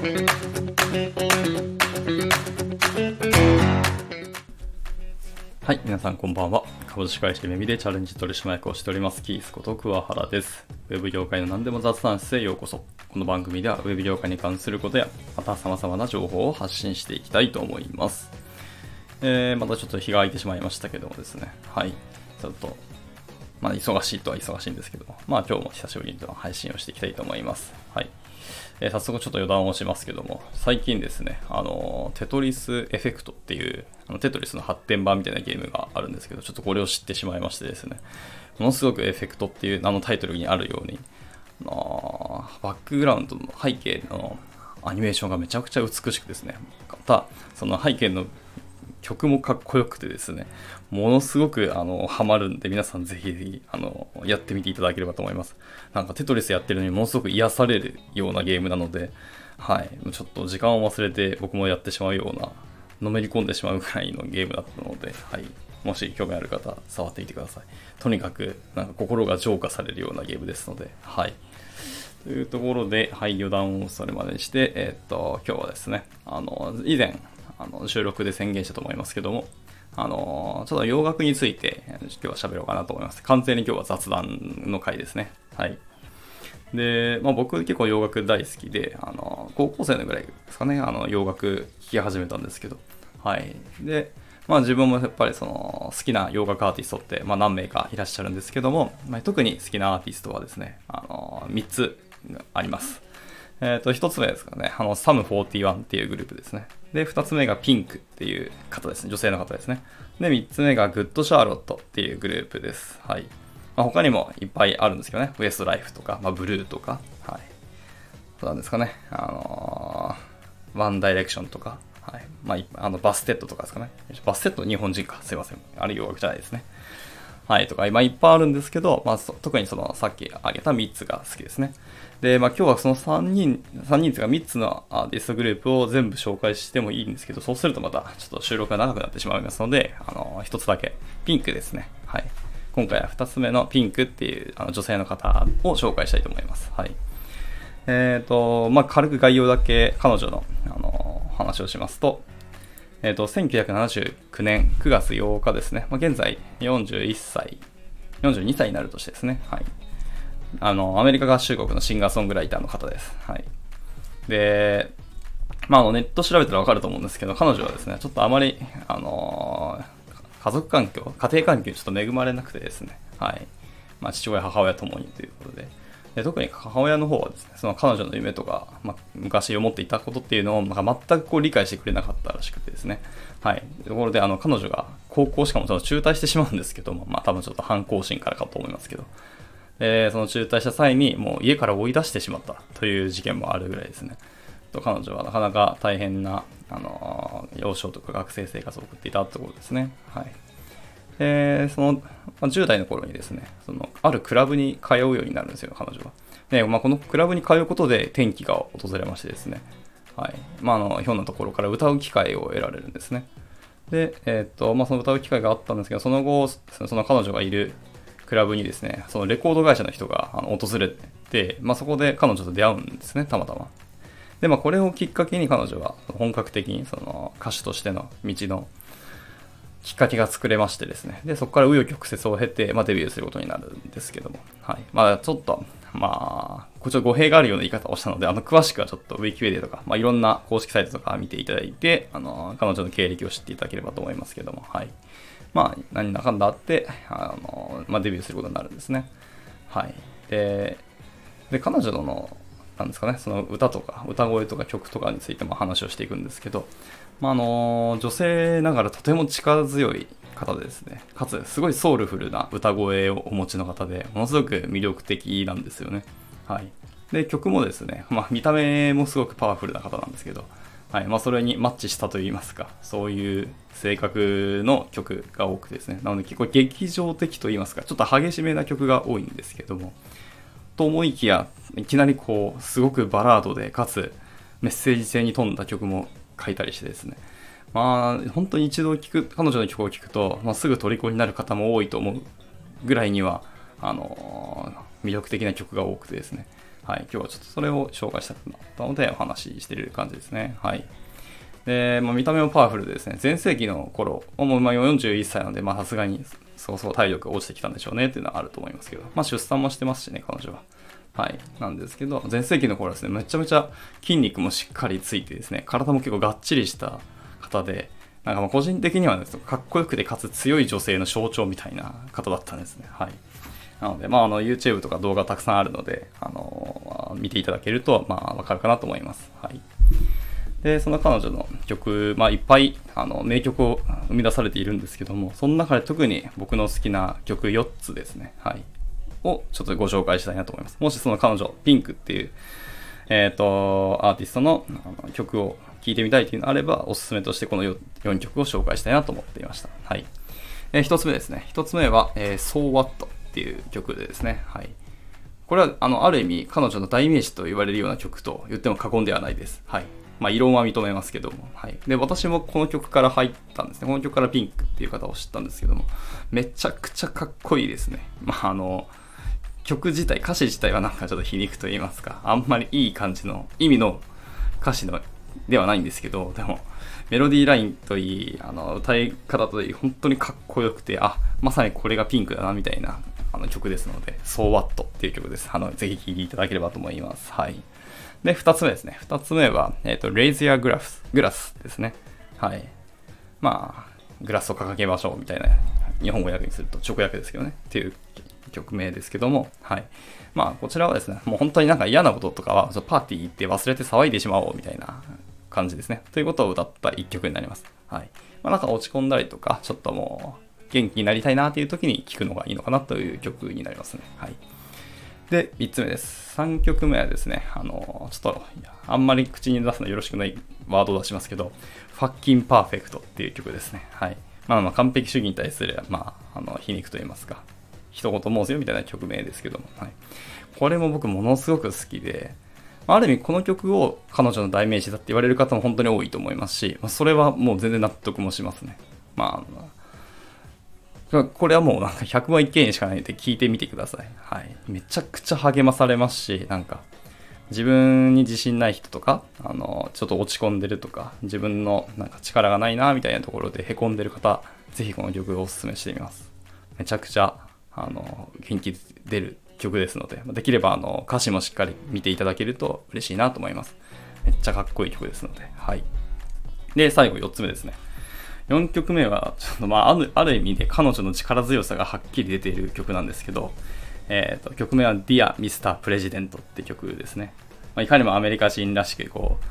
はい、皆さんこんばんは。株式会社メミでチャレンジ取締役をしております、キースこと桑原です。ウェブ業界の何でも雑談室へようこそ。この番組ではウェブ業界に関することや、また様々な情報を発信していきたいと思います。えー、またちょっと日が空いてしまいましたけどもですね。はい。ちょっと、まあ忙しいとは忙しいんですけど、まあ今日も久しぶりに配信をしていきたいと思います。はい。えー、早速ちょっと余談をしますけども、最近ですね、あの、テトリスエフェクトっていう、あのテトリスの発展版みたいなゲームがあるんですけど、ちょっとこれを知ってしまいましてですね、ものすごくエフェクトっていう名のタイトルにあるように、あのバックグラウンドの背景のアニメーションがめちゃくちゃ美しくですね、また、その背景の曲もかっこよくてですね、ものすごくあのハマるんで、皆さんぜひぜひあのやってみていただければと思います。なんかテトリスやってるのにものすごく癒されるようなゲームなので、はい、ちょっと時間を忘れて僕もやってしまうような、のめり込んでしまうぐらいのゲームだったので、はい、もし興味ある方、触ってみてください。とにかく、なんか心が浄化されるようなゲームですので、はい。というところで、はい、余談をそれまでにして、えー、っと、今日はですね、あの、以前、あの収録で宣言したと思いますけども、あのちょっと洋楽について今日は喋ろうかなと思います。完全に今日は雑談の回ですね。はい。で、まあ、僕結構洋楽大好きで、あの高校生のぐらいですかね、あの洋楽聴き始めたんですけど、はい。で、まあ自分もやっぱりその好きな洋楽アーティストって、まあ、何名かいらっしゃるんですけども、まあ、特に好きなアーティストはですね、あの3つあります。えっ、ー、と、1つ目ですかね、あの、サム41っていうグループですね。で、2つ目がピンクっていう方ですね。女性の方ですね。で、3つ目がグッドシャーロットっていうグループです。はい。まあ、他にもいっぱいあるんですけどね。ウエストライフとか、まあ、ブルーとか、はい。そうなんですかね。あのー、ワンダイレクションとか、はい。まあ、あの、バステッドとかですかね。バステッド日本人か。すいません。あれ洋楽じゃないですね。はい。とか、今いっぱいあるんですけど、まあ、特にその、さっき挙げた3つが好きですね。で、まあ、今日はその3人、3人というか3つのアーティストグループを全部紹介してもいいんですけど、そうするとまたちょっと収録が長くなってしまいますので、あの、1つだけ、ピンクですね。はい。今回は2つ目のピンクっていうあの女性の方を紹介したいと思います。はい。えっ、ー、と、まあ、軽く概要だけ彼女の、あの、話をしますと、えっ、ー、と、1979年9月8日ですね。まあ、現在41歳、42歳になる年ですね。はい。あの、アメリカ合衆国のシンガーソングライターの方です。はい。で、まあ、あのネット調べたらわかると思うんですけど、彼女はですね、ちょっとあまり、あのー、家族環境、家庭環境にちょっと恵まれなくてですね、はい。まあ、父親、母親ともにということで、で特に母親の方はですね、その彼女の夢とか、まあ、昔思っていたことっていうのを、まあ、全くこう理解してくれなかったらしくてですね、はい。ところで、あの、彼女が高校しかもちょっと中退してしまうんですけども、まあ、多分ちょっと反抗心からかと思いますけど、で、その中退した際にもう家から追い出してしまったという事件もあるぐらいですね。と彼女はなかなか大変な、あの幼少とか学生生活を送っていたところですね。はい。で、その、まあ、10代の頃にですね、その、あるクラブに通うようになるんですよ、彼女は。で、まあ、このクラブに通うことで転機が訪れましてですね、はい。まあ、あの、ひょんなところから歌う機会を得られるんですね。で、えー、っと、まあ、その歌う機会があったんですけど、その後、その彼女がいるクラブにですね、そのレコード会社の人があの訪れて、まあ、そこで彼女と出会うんですね、たまたま。で、まあ、これをきっかけに彼女は本格的にその歌手としての道のきっかけが作れましてですね、で、そこから紆余曲折を経て、まあ、デビューすることになるんですけども、はい。まあ、ちょっと、まあ、こちら語弊があるような言い方をしたので、あの、詳しくはちょっとウィキペディアとか、まあ、いろんな公式サイトとか見ていただいて、あの、彼女の経歴を知っていただければと思いますけども、はい。まあ、何だかんだあって、あの、まあ、デビューすることになるんですね。はい。で、で彼女の、なんですかね、その歌とか、歌声とか曲とかについても話をしていくんですけど、まあ、あの、女性ながらとても力強い方ですね、かつすごいソウルフルな歌声をお持ちの方で、ものすごく魅力的なんですよね。はい。で、曲もですね、まあ、見た目もすごくパワフルな方なんですけど、はいまあ、それにマッチしたといいますか、そういう性格の曲が多くてですね、なので結構劇場的といいますか、ちょっと激しめな曲が多いんですけども、と思いきや、いきなりこう、すごくバラードで、かつメッセージ性に富んだ曲も書いたりしてですね、まあ、本当に一度聴く、彼女の曲を聴くと、まあ、すぐ虜になる方も多いと思うぐらいには、あのー、魅力的な曲が多くてですね、はい、今日はちょっとそれを紹介したくなったのでお話ししてる感じですね。はい。で、まあ、見た目もパワフルでですね、前世紀の頃、もうま41歳なので、まあさすがにそうそう体力が落ちてきたんでしょうねっていうのはあると思いますけど、まあ出産もしてますしね、彼女は。はい。なんですけど、前世紀の頃はですね、めちゃめちゃ筋肉もしっかりついてですね、体も結構がっちりした方で、なんかま個人的にはですね、かっこよくてかつ強い女性の象徴みたいな方だったんですね。はい。なので、まあ、あの、YouTube とか動画たくさんあるので、あの、見ていただけると、まあ、わかるかなと思います。はい。で、その彼女の曲、まあ、いっぱい、あの、名曲を生み出されているんですけども、その中で特に僕の好きな曲4つですね。はい。をちょっとご紹介したいなと思います。もしその彼女、ピンクっていう、えっ、ー、と、アーティストの曲を聴いてみたいというのがあれば、おすすめとしてこの 4, 曲を紹介したいなと思っていました。はい。えー、1つ目ですね。1つ目は、えー、So What っていう曲でですね。はい。これは、あの、ある意味、彼女の代名詞と言われるような曲と言っても過言ではないです。はい。まあ、異論は認めますけども。はい。で、私もこの曲から入ったんですね。この曲からピンクっていう方を知ったんですけども、めちゃくちゃかっこいいですね。まあ、あの、曲自体、歌詞自体はなんかちょっと皮肉と言いますか、あんまりいい感じの意味の歌詞のではないんですけど、でも、メロディーラインといい、あの、歌い方といい、本当にかっこよくて、あ、まさにこれがピンクだな、みたいなあの曲ですので、So What っていう曲です。あの、ぜひ聴いていただければと思います。はい。で、二つ目ですね。二つ目は、えっ、ー、と、Raise Your Glass, グラスですね。はい。まあ、グラスを掲げましょうみたいな、日本語訳にすると直訳ですけどね。っていう曲名ですけども、はい。まあ、こちらはですね、もう本当になんか嫌なこととかは、パーティー行って忘れて騒いでしまおうみたいな感じですね。ということを歌った一曲になります。はい。まあ、なんか落ち込んだりとか、ちょっともう、元気になりたいなっていう時に聴くのがいいのかなという曲になりますね。はい。で、3つ目です。3曲目はですね、あの、ちょっと、あんまり口に出すのよろしくないワードを出しますけど、 Fuckin' Perfect っていう曲ですね。はい。まあまあ完璧主義に対する、まあ、あの、皮肉と言いますか、一言申すよみたいな曲名ですけども、はい。これも僕ものすごく好きで、ある意味この曲を彼女の代名詞だって言われる方も本当に多いと思いますし、それはもう全然納得もしますね。まあ、これはもうなんか100万一件しかないんで聞いてみてください。はい。めちゃくちゃ励まされますし、なんか、自分に自信ない人とか、あの、ちょっと落ち込んでるとか、自分のなんか力がないな、みたいなところで凹んでる方、ぜひこの曲をお勧めしてみます。めちゃくちゃあの元気出る曲ですので、できればあの歌詞もしっかり見ていただけると嬉しいなと思います。めっちゃかっこいい曲ですので、はい。で、最後4つ目ですね。4曲目は、ちょっとまあ、あるある意味で彼女の力強さがはっきり出ている曲なんですけど、えっ、ー、と、曲名は Dear Mr. President って曲ですね。まあ、いかにもアメリカ人らしく、こう、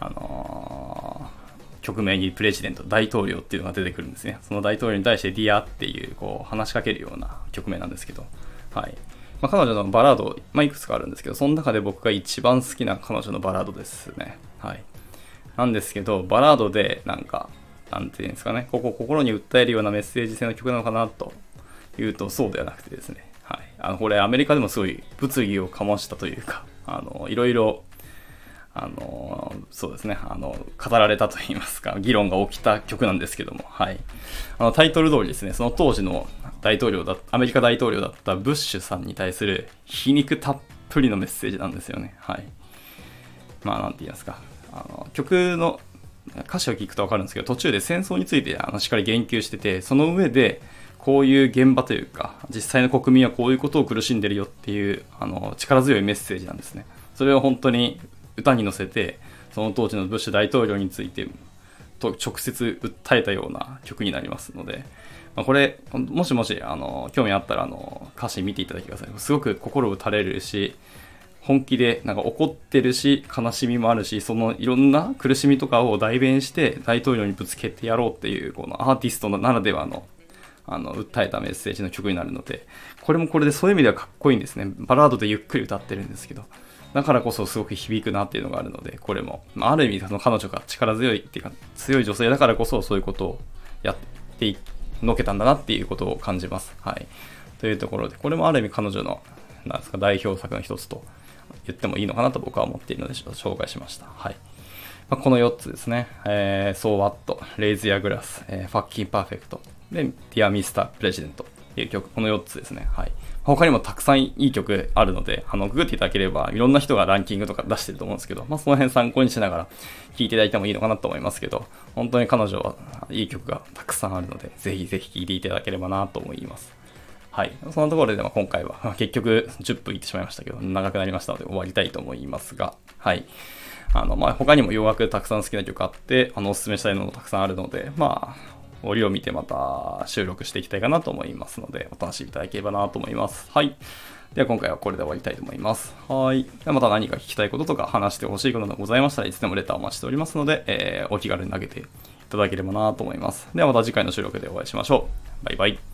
あのー曲名に President、大統領っていうのが出てくるんですね。その大統領に対して Dear っていうこう話しかけるような曲名なんですけど、はい。まあ、彼女のバラード、まあ、いくつかあるんですけど、その中で僕が一番好きな彼女のバラードですね。はい。なんですけど、バラードでなんか、なんていうんですかね、ここ心に訴えるようなメッセージ性の曲なのかなというと、そうではなくてですね、はい。あの、これアメリカでもすごい物議を醸したというか、あの、いろいろあの、そうですね、あの、語られたと言いますか、議論が起きた曲なんですけども、はい。あの、タイトル通りですね、その当時の大統領だ、アメリカ大統領だったブッシュさんに対する皮肉たっぷりのメッセージなんですよね、はい。まあ、なんて言いますか、あの、曲の歌詞を聞くとわかるんですけど、途中で戦争についてあのしっかり言及してて、その上で、こういう現場というか、実際の国民はこういうことを苦しんでるよっていう、あの、力強いメッセージなんですね。それは本当に歌に乗せてその当時のブッシュ大統領についてと直接訴えたような曲になりますので、まあ、これもしもしあの興味あったらあの歌詞見ていただきください。すごく心打たれるし本気でなんか怒ってるし悲しみもあるしそのいろんな苦しみとかを代弁して大統領にぶつけてやろうっていうこのアーティストならではのあの訴えたメッセージの曲になるのでこれもこれでそういう意味ではかっこいいんですね。バラードでゆっくり歌ってるんですけど。だからこそすごく響くなっていうのがあるので、これも。まあ、ある意味、その彼女が力強いっていうか、強い女性だからこそそういうことをやっていのけたんだなっていうことを感じます。はい。というところで、これもある意味彼女の、なんですか、代表作の一つと言ってもいいのかなと僕は思っているので、ちょっと紹介しました。はい。まあ、この4つですね。えー、So What, Raise Your Glass、えー、Fucking Perfect、で、Dear Mr. President いう曲、この4つですね。はい。他にもたくさんいい曲あるので、あの、ググっていただければ、いろんな人がランキングとか出してると思うんですけど、まあ、その辺参考にしながら聴いていただいてもいいのかなと思いますけど、本当に彼女はいい曲がたくさんあるので、ぜひぜひ聴いていただければなと思います。はい。そのところで、今回は、結局10分いってしまいましたけど、長くなりましたので終わりたいと思いますが、はい。あの、まあ、他にも洋楽たくさん好きな曲あって、あの、おすすめしたいのもたくさんあるので、まあ、折を見てまた収録していきたいかなと思いますので、お楽しみいただければなと思います。はい。では今回はこれで終わりたいと思います。はい。また何か聞きたいこととか話してほしいことがございましたらいつでもレターお待ちしておりますので、えー、お気軽に投げていただければなと思います。ではまた次回の収録でお会いしましょう。バイバイ。